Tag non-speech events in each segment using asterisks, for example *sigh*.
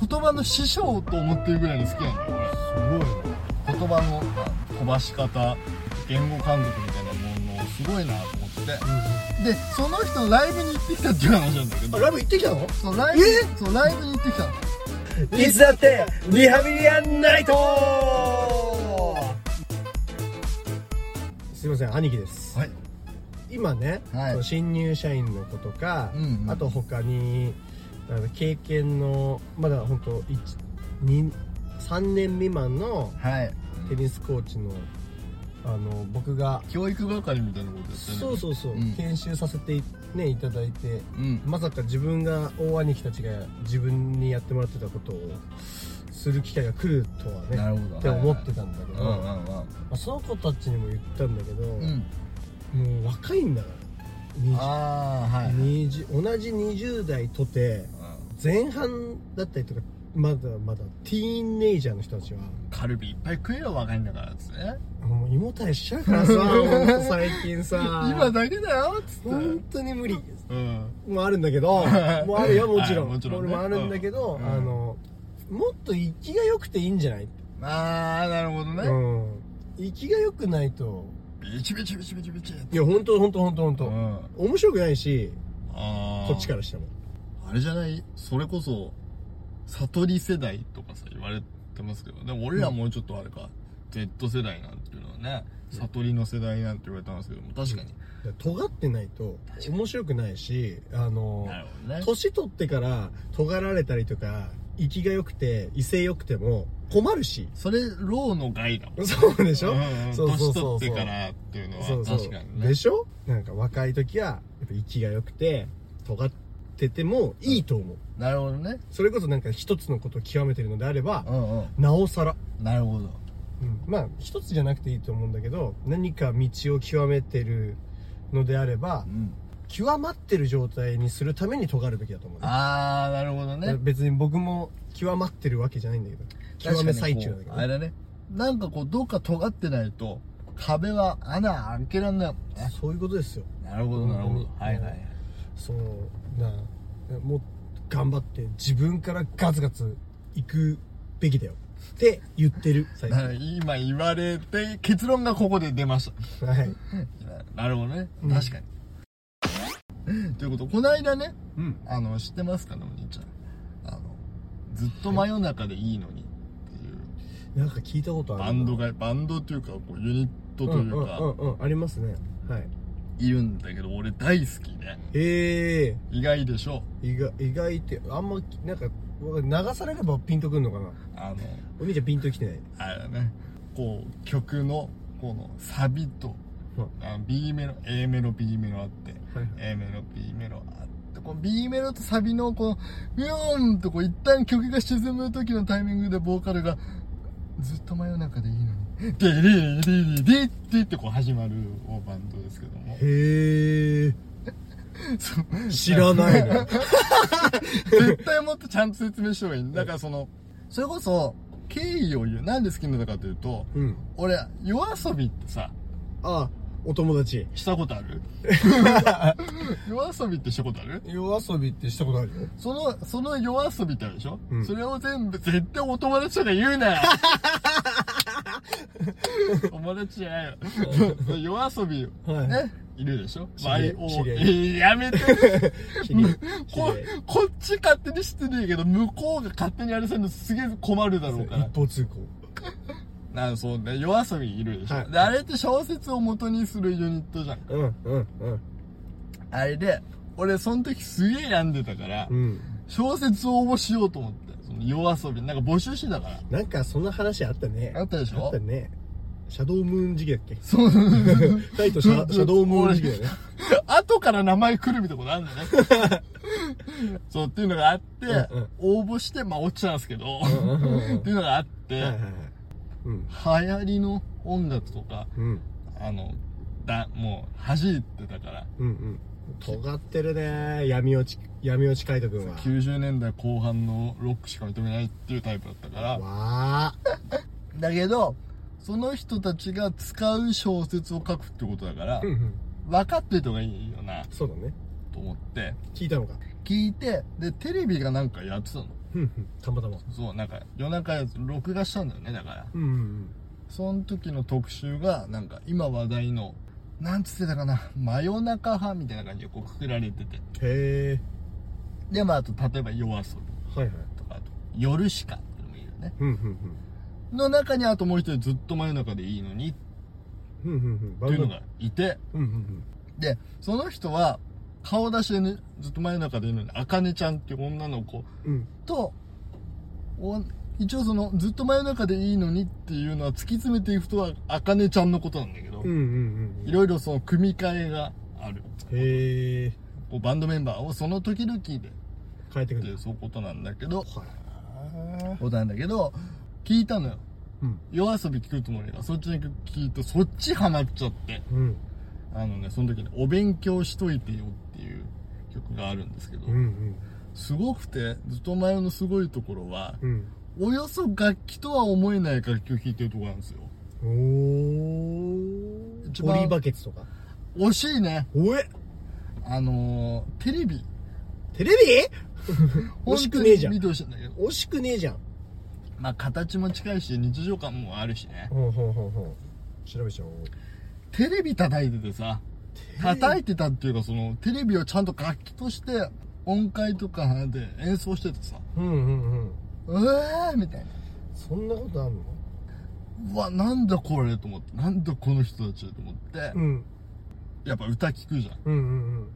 言葉の師匠と思ってるぐらいに好きなんだよ。俺す言葉のまあ飛ばし方言語感覚みたいなものすごいなと思って。でその人のライブに行ってきたっていう話なんだけど。ごいなライブ行ってきたの？そうライブそうライブに行ってきたの。いつだってリハビリアンナイトすいません兄貴です。はい。今ね、はい。新入社員の子とか、うんうん。あと他にあの経験のまだ本当2 3年未満のはい。テニスコーチのあの僕が教育係みたいなことやってるそうそうそう、うん。研修させて、ね、いただいてうん。まさか自分が大兄貴たちが自分にやってもらってたことをする機会が来るとはねなるほど。って思ってたんだけど、うんうんまあ、その子たちにも言ったんだけど、うん。うんもう若いんだから。20ああはい20同じ20代とて前半だったりとかまだまだティーンネイジャーの人たちはカルビいっぱい食えよ若いんだからっつって。ねもう胃もたれしちゃうからさほんと最近さ。*laughs* 今だけだよっつって。本当に無理。うん。もうあるんだけど *laughs* もうあるよもちろん,、はいもちろんね。俺もあるんだけど、うん。あのもっと生きが良くていいんじゃない、ああなるほどね。うん。生きが良くないと。ビチビチビチビチビチいや本当本当本当本当、うん。面白くないしこっちからしてもあれじゃない？それこそ悟り世代とかさ言われてますけどでも俺らもうちょっとあれか、Z 世代なんていうのはね悟りの世代なんて言われてますけども確かに、尖ってないと面白くないしあのね。年取ってから尖られたりとか生きが良くて威勢良くても困るし。それローの害だもんそうでしょ、うんうんそうそうそうそう。年取ってからっていうのはそうそう。確かにね。でしょ？なんか若い時はやっぱ生きが良くて尖っててもいいと思う、なるほどね。それこそなんか一つのことを極めてるのであればうんうん。なおさら、なるほど。うん、まあ一つじゃなくていいと思うんだけど何か道を極めてるのであればうん。極まってる状態にするために尖るべきだと思うね。ああなるほどね。別に僕も極まってるわけじゃないんだけど極め最中なんだけど、あれだね。なんかこうどっか尖ってないと壁は穴開けらんないもんね。そういうことですよ。なるほどなるほど。本当に。はいはいはいそうなもう頑張って自分からガツガツ行くべきだよ。って言ってる最だから今言われて結論がここで出まし近はい。たなるほどね。うん。確かに、ということこの間ねうんあの知ってますかねお兄ちゃん。あのずっと真夜中でいいのにっていう。なんか聞いたことあるバンドがバンドっていうかこうユニットというか、うんうんうんうんありますね。はい。いるんだけど俺大好きでへえ。意外でしょ。意外意外ってあんまなんか流されればピンとくるのかな？あのお兄ちゃんピンときてない。あれだね。こう曲のこのサビとうん。あの B メロ A メロ B メロあってはい A メロ B メロあってこの B メロとサビのこのビヨーンとこう一旦曲が沈む時のタイミングでボーカルがずっと真夜中でいいのにデリリリリリってってこう始まるバンドですけども。へえ知らないの。絶対もっとちゃんと説明した方がいい。だからそのそれこそ経緯を言う。なんで好きなのかというとうん。俺夜遊びってさあお友達。したことある？*laughs* 夜遊びってしたことある？夜遊びってしたことあるよ。その、その夜遊びってあるでしょ、うん。それを全部絶対お友達とか言うなよ。*laughs* 友達じゃないよ。夜遊び、はい。ね、いるでしょ？知やめて。*laughs* *laughs* ここっち勝手に知ってるけど、向こうが勝手にあれするのすげえ困るだろうから。一。方通行。なんそうね、夜遊びいるでしょ、はい。で、あれって小説を元にするユニットじゃん。うんうんあれで、俺その時すげえ病んでたから、うん。小説を応募しようと思って、その夜遊び、なんか募集してたから。なんかそんな話あったね。あったでしょ？あったねシャドウムーン時期だっけ？そう。タイトシャシャドウムーン時期だよね。*laughs* 後から名前来るみたいなことあるのね。*laughs* そうっていうのがあって、応募して、まあ落ちたんですけど、っていうのがあって、うん。流行りの音楽とか、うん。あの、だ、もう弾いてたから、うんうん。尖ってるね闇落ち闇落ち海斗君は。90年代後半のロックしか認めないっていうタイプだったから、わあ。だけど、その人たちが使う小説を書くってことだからうん、うん。分かってる人がいいよな、そうだね。と思って、聞いたのか？聞いて、で、テレビがなんかやってたの。ふんふん。たまたま。そうなんか夜中録画したんだよねだから。うんうんその時の特集がなんか今話題のなんつってたかな真夜中派みたいな感じでこうくくられてて。へえ。でまああと例えば夜遊びはいはい。とかあと夜しかっていうのもいるよね。ふんふんふんの中にあともう一人ずっと真夜中でいいのに。っていうのがいて。うんうんうん。でその人は顔出しで、ね、ずっと真夜中でいいのに。あかねちゃんっていう女の子。うん。一応そのずっと真夜中でいいのにっていうのは突き詰めていくとはあかねちゃんのことなんだけど、いろいろその組み替えがある。へえこうバンドメンバーをその時々で。っ変えてくるていうそういうことなんだけど。はい。ことなんだけど聞いたのよ。うん。夜遊び聞くと思うがそっちの曲聞いてそっちハマっちゃって。うん。あのねその時に「お勉強しといてよ」っていう曲があるんですけど、うんうん。すごくてずっと前のすごいところはうん。およそ楽器とは思えない楽器を弾いてるところなんですよ。おー。一番ポリバケツとか？惜しいね。おえ。あのー、テレビ。テレビ？*laughs* 惜しくねえじゃん。見てほしいんだけど。惜しくねえじゃんまあ形も近いし日常感もあるしね。ほうほうほうほう。調べちゃおう。テレビ叩いててさ叩いてたっていうかそのテレビをちゃんと楽器として音階とかで演奏しててさ。うんうんうん。うわーみたいな。そんなことあんの？うわなんだこれと思ってなんだこの人たちと思って、うん。やっぱ歌聞くじゃん。うんうん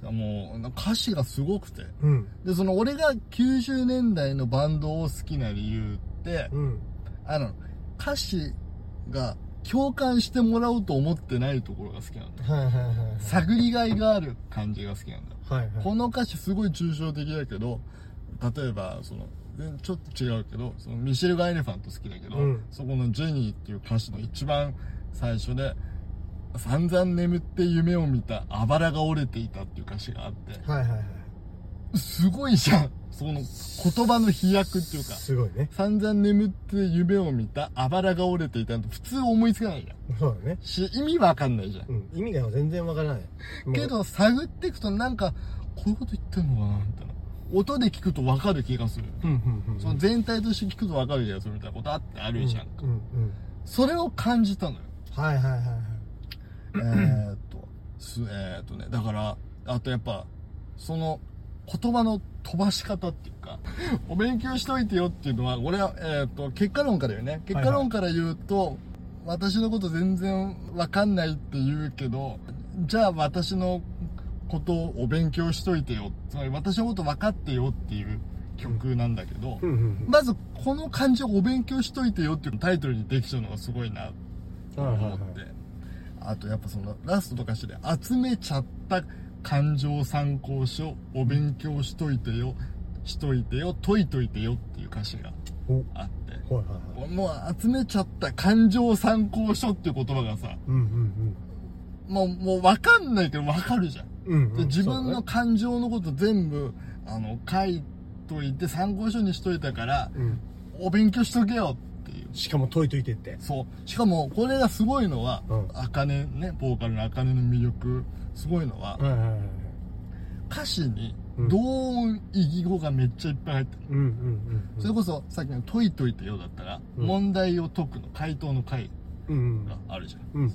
じゃあもう歌詞がすごくて。うん。うんでその俺が90年代のバンドを好きな理由うん。あの歌詞が共感してもらおうと思ってないところが好きなんだはいはいはいはい。探りがいがある感じが好きなんだはいはい。この歌詞すごい抽象的だけど例えばその全ちょっと違うけどそのミシェル・ガイレファント好きだけど、うん。そこの「ジェニー」っていう歌詞の一番最初で「散々眠って夢を見たあばらが折れていた」っていう歌詞があってはいはいはいすごいじゃん。その言葉の飛躍っていうか。すごいね。散々眠って夢を見たあばらが折れていたって普通思いつかないじゃん。そうだね。し意味わかんないじゃん。うん。意味が全然わからない。けど探っていくとなんかこういうこと言ってんのかなみたいな音で聞くと分かる気がする、うんうんうんその全体として聞くと分かる気がするみたいなことあってあるじゃんか、うんうん。それを感じたのよ。はいはいはいはい。えーっと。すえーっとね。だからあとやっぱその言葉の飛ばし方っていうかお勉強しといてよっていうのは俺は、えーっと結果論から言うね。結果論から言うと、私のこと全然分かんないって言うけどじゃあ私のことをお勉強しといてよ。つまり私のこと分かってよっていう曲なんだけど、まずこの漢字をお勉強しといてよっていうタイトルにできちゃうのがすごいなとはいはいはい。思って、あとやっぱそのラストとかして集めちゃった感情参考書お勉強しといてよしといてよ解いといてよっていう歌詞があって。はいはいもう集めちゃった感情参考書っていう言葉がさうんうんもうもう分かんないけど分かるじゃん。うんうん。うんで自分の感情のこと全部あの書いといて参考書にしといたからうん。お勉強しとけよっていう。しかも解いといてって。そう。しかもこれがすごいのはうん。あかねねボーカルのあかねの魅力。すごいのははいはいはい歌詞にうん。同音異義語がめっちゃいっぱい入ってる、うんうんうんそれこそさっきの「解いといてよ」だったら、うん。問題を解くの回答の回があるじゃん、うん。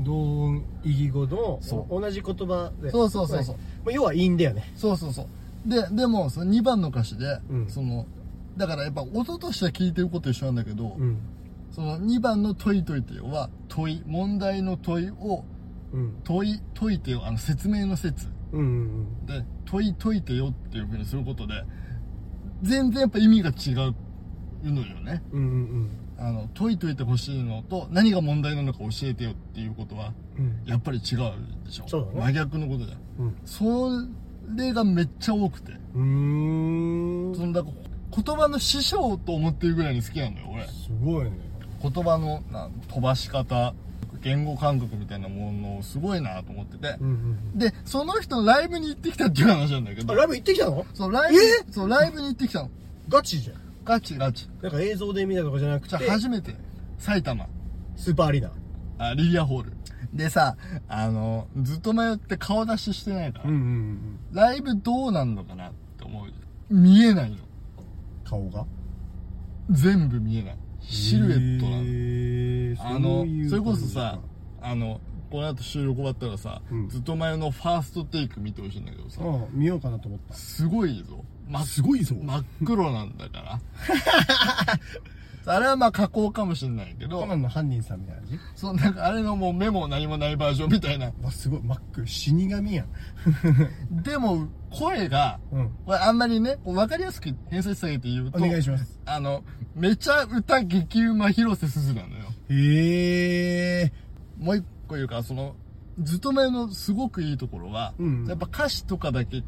同音異義語の同じ言葉で。そうそうそうそう。まあ要は韻だよね。そうそうそう。ででもその2番の歌詞で、うん。そのだからやっぱ音としては聞いてること一緒なんだけど、うん。その2番の「解いといてよ」は問い問題の問いをうん。問い解いてよあの説明の説。うんうんで問い解いてよっていうふうにすることで全然やっぱ意味が違うのよね。うんうんあの解いといてほしいのと何が問題なのか教えてよっていうことはうん。やっぱり違うでしょ。そうだね。真逆のことじゃん。うん。それがめっちゃ多くて。うーん。そのだ言葉の師匠と思ってるぐらいに好きなのよ俺。すごいね。言葉のな飛ばし方言語感覚みたいなものをすごいなと思ってて。うんうんでその人のライブに行ってきたっていう話なんだけど。あライブ行ってきたの？そうライブそうライブに行ってきたの。ガチじゃん。ガチガチ。なんか映像で見たとかじゃなくて？あ初めて。埼玉。スーパーアリーナ。あリリアホール。でさあのずっと迷って顔出ししてないから、うんうん。ライブどうなんのかなって思う。見えないの顔が。全部見えない。シルエットなの。あのそれこそさあのこの後収録終わったらさ、うん。ずっと前のファーストテイク見てほしいんだけどさ、見ようかなと思った。すごいぞ。真っすごいぞ。真っ黒なんだから *laughs* あれはまあ加工かもしれないけど。コナンの犯人さんみたいな感じそうなんかあれのもう目も何もないバージョンみたいな。わすごい真っ黒死神やん。*laughs* でも声がうん。これあんまりね分かりやすく偏差値下げて言うとお願いします。あのめちゃ歌激うま広瀬すずなのよ。へえ。もう一個言うかそのずっと前のすごくいいところは、うん。やっぱ歌詞とかだけ聞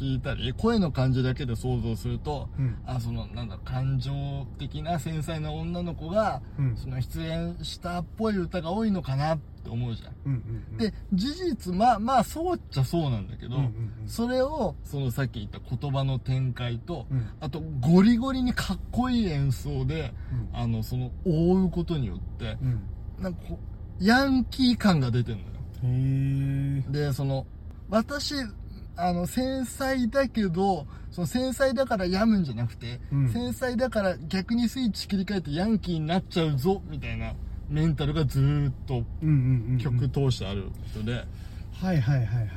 聞いたり声の感じだけで想像すると、うん。あそのなんだ感情的な繊細な女の子が、うん。その出演したっぽい歌が多いのかなって思うじゃん。うんうんうん。で事実まあまあそうっちゃそうなんだけど、うんうんうん。それをそのさっき言った言葉の展開と、うん。あとゴリゴリにかっこいい演奏で、うん。あのその覆うことによってうん。なんかこうヤンキー感が出てるのよ。でその私あの繊細だけどその繊細だから病むんじゃなくて、うん。繊細だから逆にスイッチ切り替えてヤンキーになっちゃうぞみたいなメンタルがずーっと曲通してある人で、はいはいはいはい。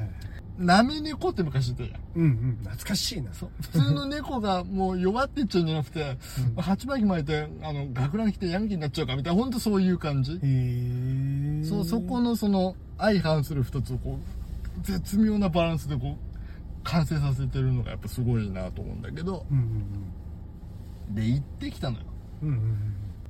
波猫って昔言ってたじゃんうんうん。懐かしいなそう。普通の猫がもう弱ってっちゃうんじゃなくて、うん鉢巻き巻いてあの学ラン着てヤンキーになっちゃうかみたいな本当そういう感じ、へえそうそこのその相反する2つをこう絶妙なバランスでこう完成させてるのがやっぱすごいなと思うんだけどうんうんで行ってきたのよ。うんうんうん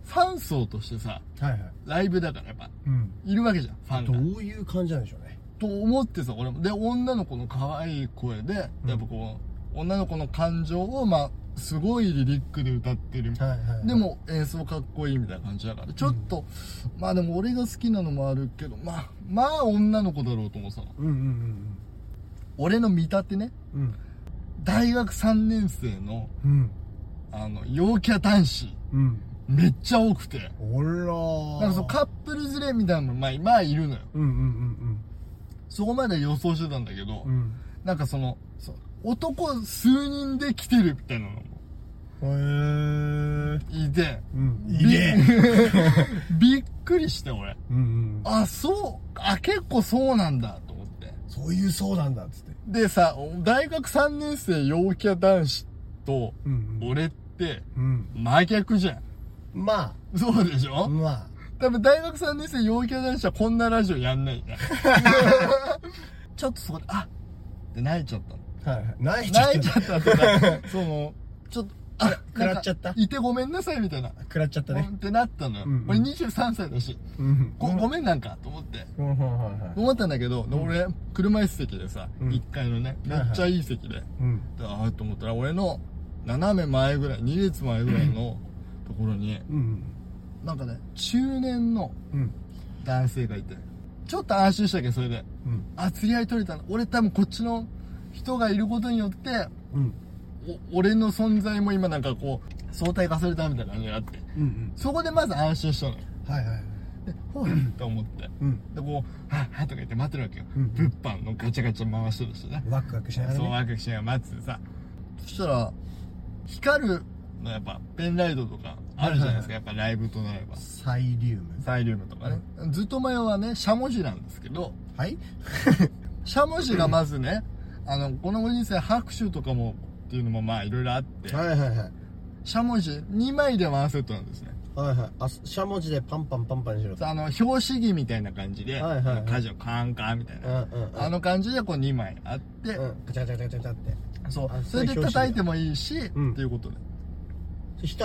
ファン層としてさはいはい。ライブだからやっぱうん。いるわけじゃんファどンが。ういう感じなんでしょうね。と思ってさ俺も。で女の子の可愛い声で、うん。やっぱこう女の子の感情をまあすごいリリックで歌ってる。はいはいでも演奏かっこいいみたいな感じだから。ちょっと、まあでも俺が好きなのもあるけどまあまあ女の子だろうと思ってたの。うんうん俺の見立てね。うん。うん大学3年生のうん。あの陽キャ男子。うん。めっちゃ多くて。おらー。なんかそうカップル連れみたいなのまあまあいるのよ。うんうんそこまで予想してたんだけど、うんうん。なんかそのそう男数人で来てるみたいなの。もうんへえいてうん。びいね *laughs* びっくりして俺。うんうん。あそう。あ結構そうなんだと思って。そういうそうなんだっつって。でさ大学3年生陽キャ男子とうんうん。俺ってうん。真逆じゃん。まそうでしょ、あ。ま多分大学3年生陽キャ男子はこんなラジオやんないじゃんちょっとそこであって泣いちゃったの。あはいはい。泣いちゃった泣いちゃったっていうかそのちょっとあ食らっちゃった？いてごめんなさいみたいな。食らっちゃったね。ってなったのよ、うん。うん俺23歳だし。うん。ごごめんなんかと思って。うん。思ったんだけど、俺車椅子席でさ、うん。1階のねめっちゃいい席で、ああと思ったら俺の斜め前ぐらい2列前ぐらいのところにうん。なんかね中年のうん。男性がいて。ちょっと安心したけどそれで。うん。あ釣り合い取れたの。俺多分こっちの人がいることによってうん。お俺の存在も今なんかこう相対化されたみたいな感じがあって。うんそこでまず安心したのよ。はいはいでほうと思って。うん。でこう「はっはっ」とか言って待ってるわけよ、うん物販のガチャガチャ回してるしねワクワクしながらそうねワクワクしながら待っててさ。そしたら光るのやっぱペンライトとかあるじゃないですか、やっぱライブとなれば。サイリウム。サイリウムとかね、ずっと前はねしゃもじなんですけど。はい。*laughs* しゃもじがまずねあのこのご時世拍手とかもっていうのもまあいろいろあって。はいはいはい。しゃもじ2枚でワンセットなんですね。はいはい。あしゃもじでパンパンパンパンしろあの表紙着みたいな感じで、はいはいはい。火事をカンカンみたいな、うんうんうん。あの感じでこう2枚あって、うん。ガチャガチャガチャガチャって。そう。あそれで叩いてもいいし、うん。っていうことで。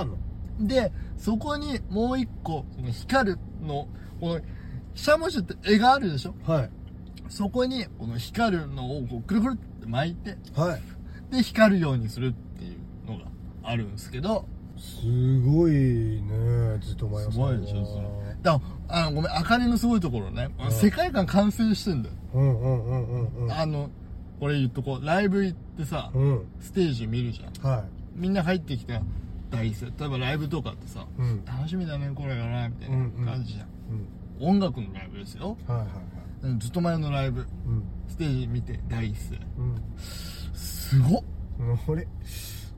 の？でそこにもう一個その光るのこのしゃもじって絵があるでしょ？はい。そこにこの光るのをこうくるくるって巻いてはい。で光るようにするっていうのがあるんですけどすごいねずっと前すごいでしょそのだあのごめんあかりのすごいところね、うん。世界観完成してんだよ、うんうんうんうんうん。あのこれ言っとこう。ライブ行ってさ、うん。ステージ見るじゃん。はみんな入ってきた大声例えばライブとかってさ、いうん。楽しみだねこれがなみたいうんうんな感じじゃん、うん。音楽のライブですよ。はいはいはいうんずっと前のライブうん。ステージ見て第一声。うん。すごっ。うん俺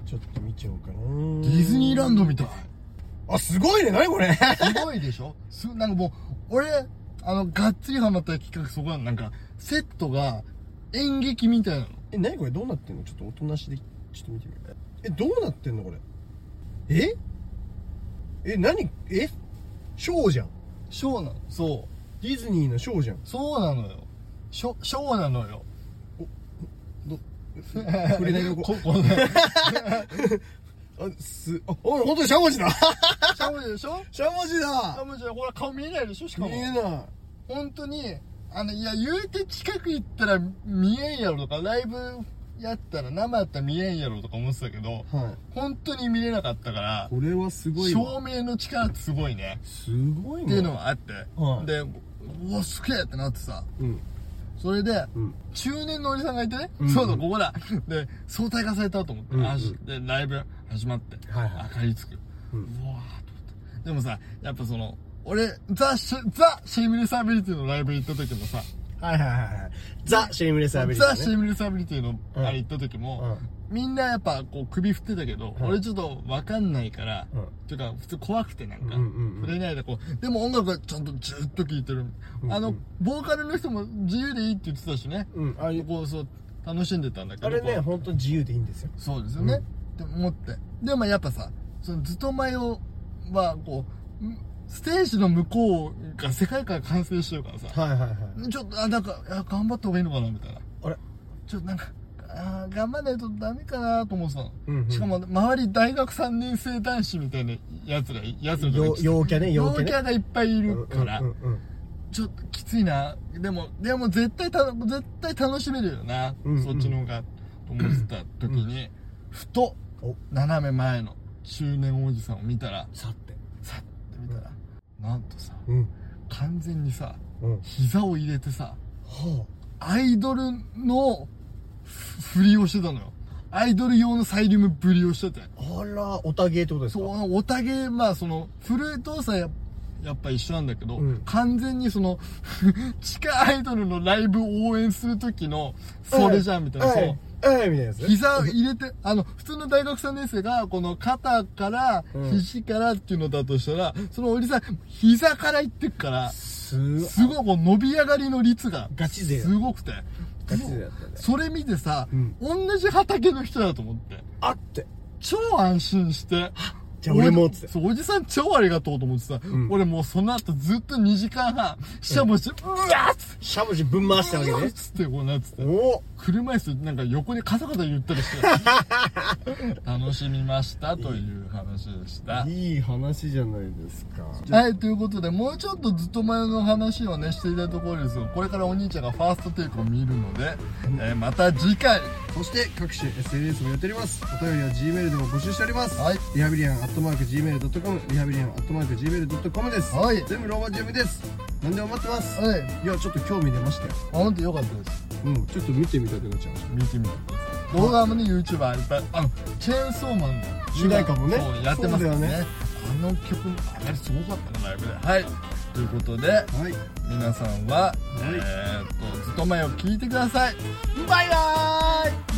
ちょっと見ちゃおうかな。ディズニーランドみたい。あすごいね。何これ？すごいでしょ？すなんかもう俺あのがっつりハマった企画そこはなんかセットが演劇みたいなの。え何これ？どうなってんの？ちょっとおとなしでちょっと見てみるえどうなってんのこれ？え？え何？え？ショーじゃん。ショーなの。そうディズニーのショーじゃん。そうなのよ。ショショーなのよ。*laughs* 触れないでおここ *laughs* こね。*laughs* あすあお本当にしゃもじだ。しゃもじでしょ？しゃもじしゃだもじほら顔見えないでしょしかも。見えない。本当にあのいや言うて近く行ったら見えんやろとかライブやったら生やったら見えんやろとか思ってたけどはい。本当に見れなかったからこれはすごいわ。照明の力ってすごいね。すごいね。っていうのがあって、はい。でうわすげえってなってさ。うん。それで、うん。中年のおじさんがいてね、うん。そうだここだ。で相対化されたと思って、うんうん。あしでライブ始まって、はいはい。明かりつく、ううんわーっと思って。でもさやっぱその俺ザ・シェザ・シェイムレスアビリティのライブ行った時もさはいはいはいはい。ザ・シェイムレスアビリティザ・ねシェイムレスアビリティのうん。あれ行った時も、みんなやっぱこう首振ってたけど、うん俺ちょっと分かんないから、うんていうか普通怖くてなんか、うんうんうん。触れないでこう。でも音楽はちゃんとずっと聴いてる、うんあのボーカルの人も自由でいいって言ってたしね、うん。ああいう。こうそう楽しんでたんだけど。あれね本当自由でいいんですよ。そうですよね、って思って。でもやっぱさそのずっと前をはこうんステージの向こうが世界観完成してるからさ、はいはいはい。ちょっとあなんかいや頑張った方がいいのかなみたいな。あれ？ちょっとなんかあー頑張らないとダメかなと思ってたの、うんうん。しかも周り大学3年生男子みたいなやつらやつらよ陽キャね陽キャね。陽キャがいっぱいいるから、うんうんうん。ちょっときついな。でもでも絶対た絶対楽しめるよな、うんうん。そっちの方がと思ってた時に、ふとお。斜め前の中年おじさんを見たらさって。さって見たら、なんとさうん。完全にさうん。は膝を入れてさあ。アイドルのふ振りをしてたのよ。アイドル用のサイリウムぶりをしてて。あらおたげってことですか？そうおたげまあそのフルートさややっぱ一緒なんだけど、うん。完全にその *laughs* 地下アイドルのライブ応援する時のそれじゃんみたいな、はそういはいみたいな膝を入れてあの普通の大学3年生がこの肩からうん。肘からっていうのだとしたら、そのおじさん膝からいってくからすすごいこう伸び上がりの率がガチ勢だすごくてガチ勢だったね。それ見てさ、うん。同じ畑の人だと思って。あって。超安心してじゃあ俺もっつって。そうおじさん超ありがとうと思ってさ、ん。俺もうその後ずっと2時間半しゃもし、うわっつって。しゃもじぶん回したわけね。つってこうなってて。お車椅子なんか横にカサカサ言ったりして。*laughs* 楽しみましたという話でした。いい話じゃないですか。はいということでもうちょっとずっと前の話をねしていたところですがこれからお兄ちゃんがファーストテイクを見るので、えーまた次回。そして各種 SNS もやっております。お便りは Gmail でも募集しております。はい。リハビリアンアットマーク Gmail.com リハビリアンアットマーク Gmail.com です。はい。全部ローマ字読みです。何でも待ってます。はい。いやちょっと興味出ましたよ。あ本当よかったです。うんちょっと見てみたくなっちゃいました。見てみてください動画もね YouTuber いっぱいあのチェーンソーマンの主題歌もね。そうやってますからね。そうだよね。あの曲もあれすごかったねライブで。はい。ということではい。皆さんは、えーっとずっと前を聞いてください。バイバーイ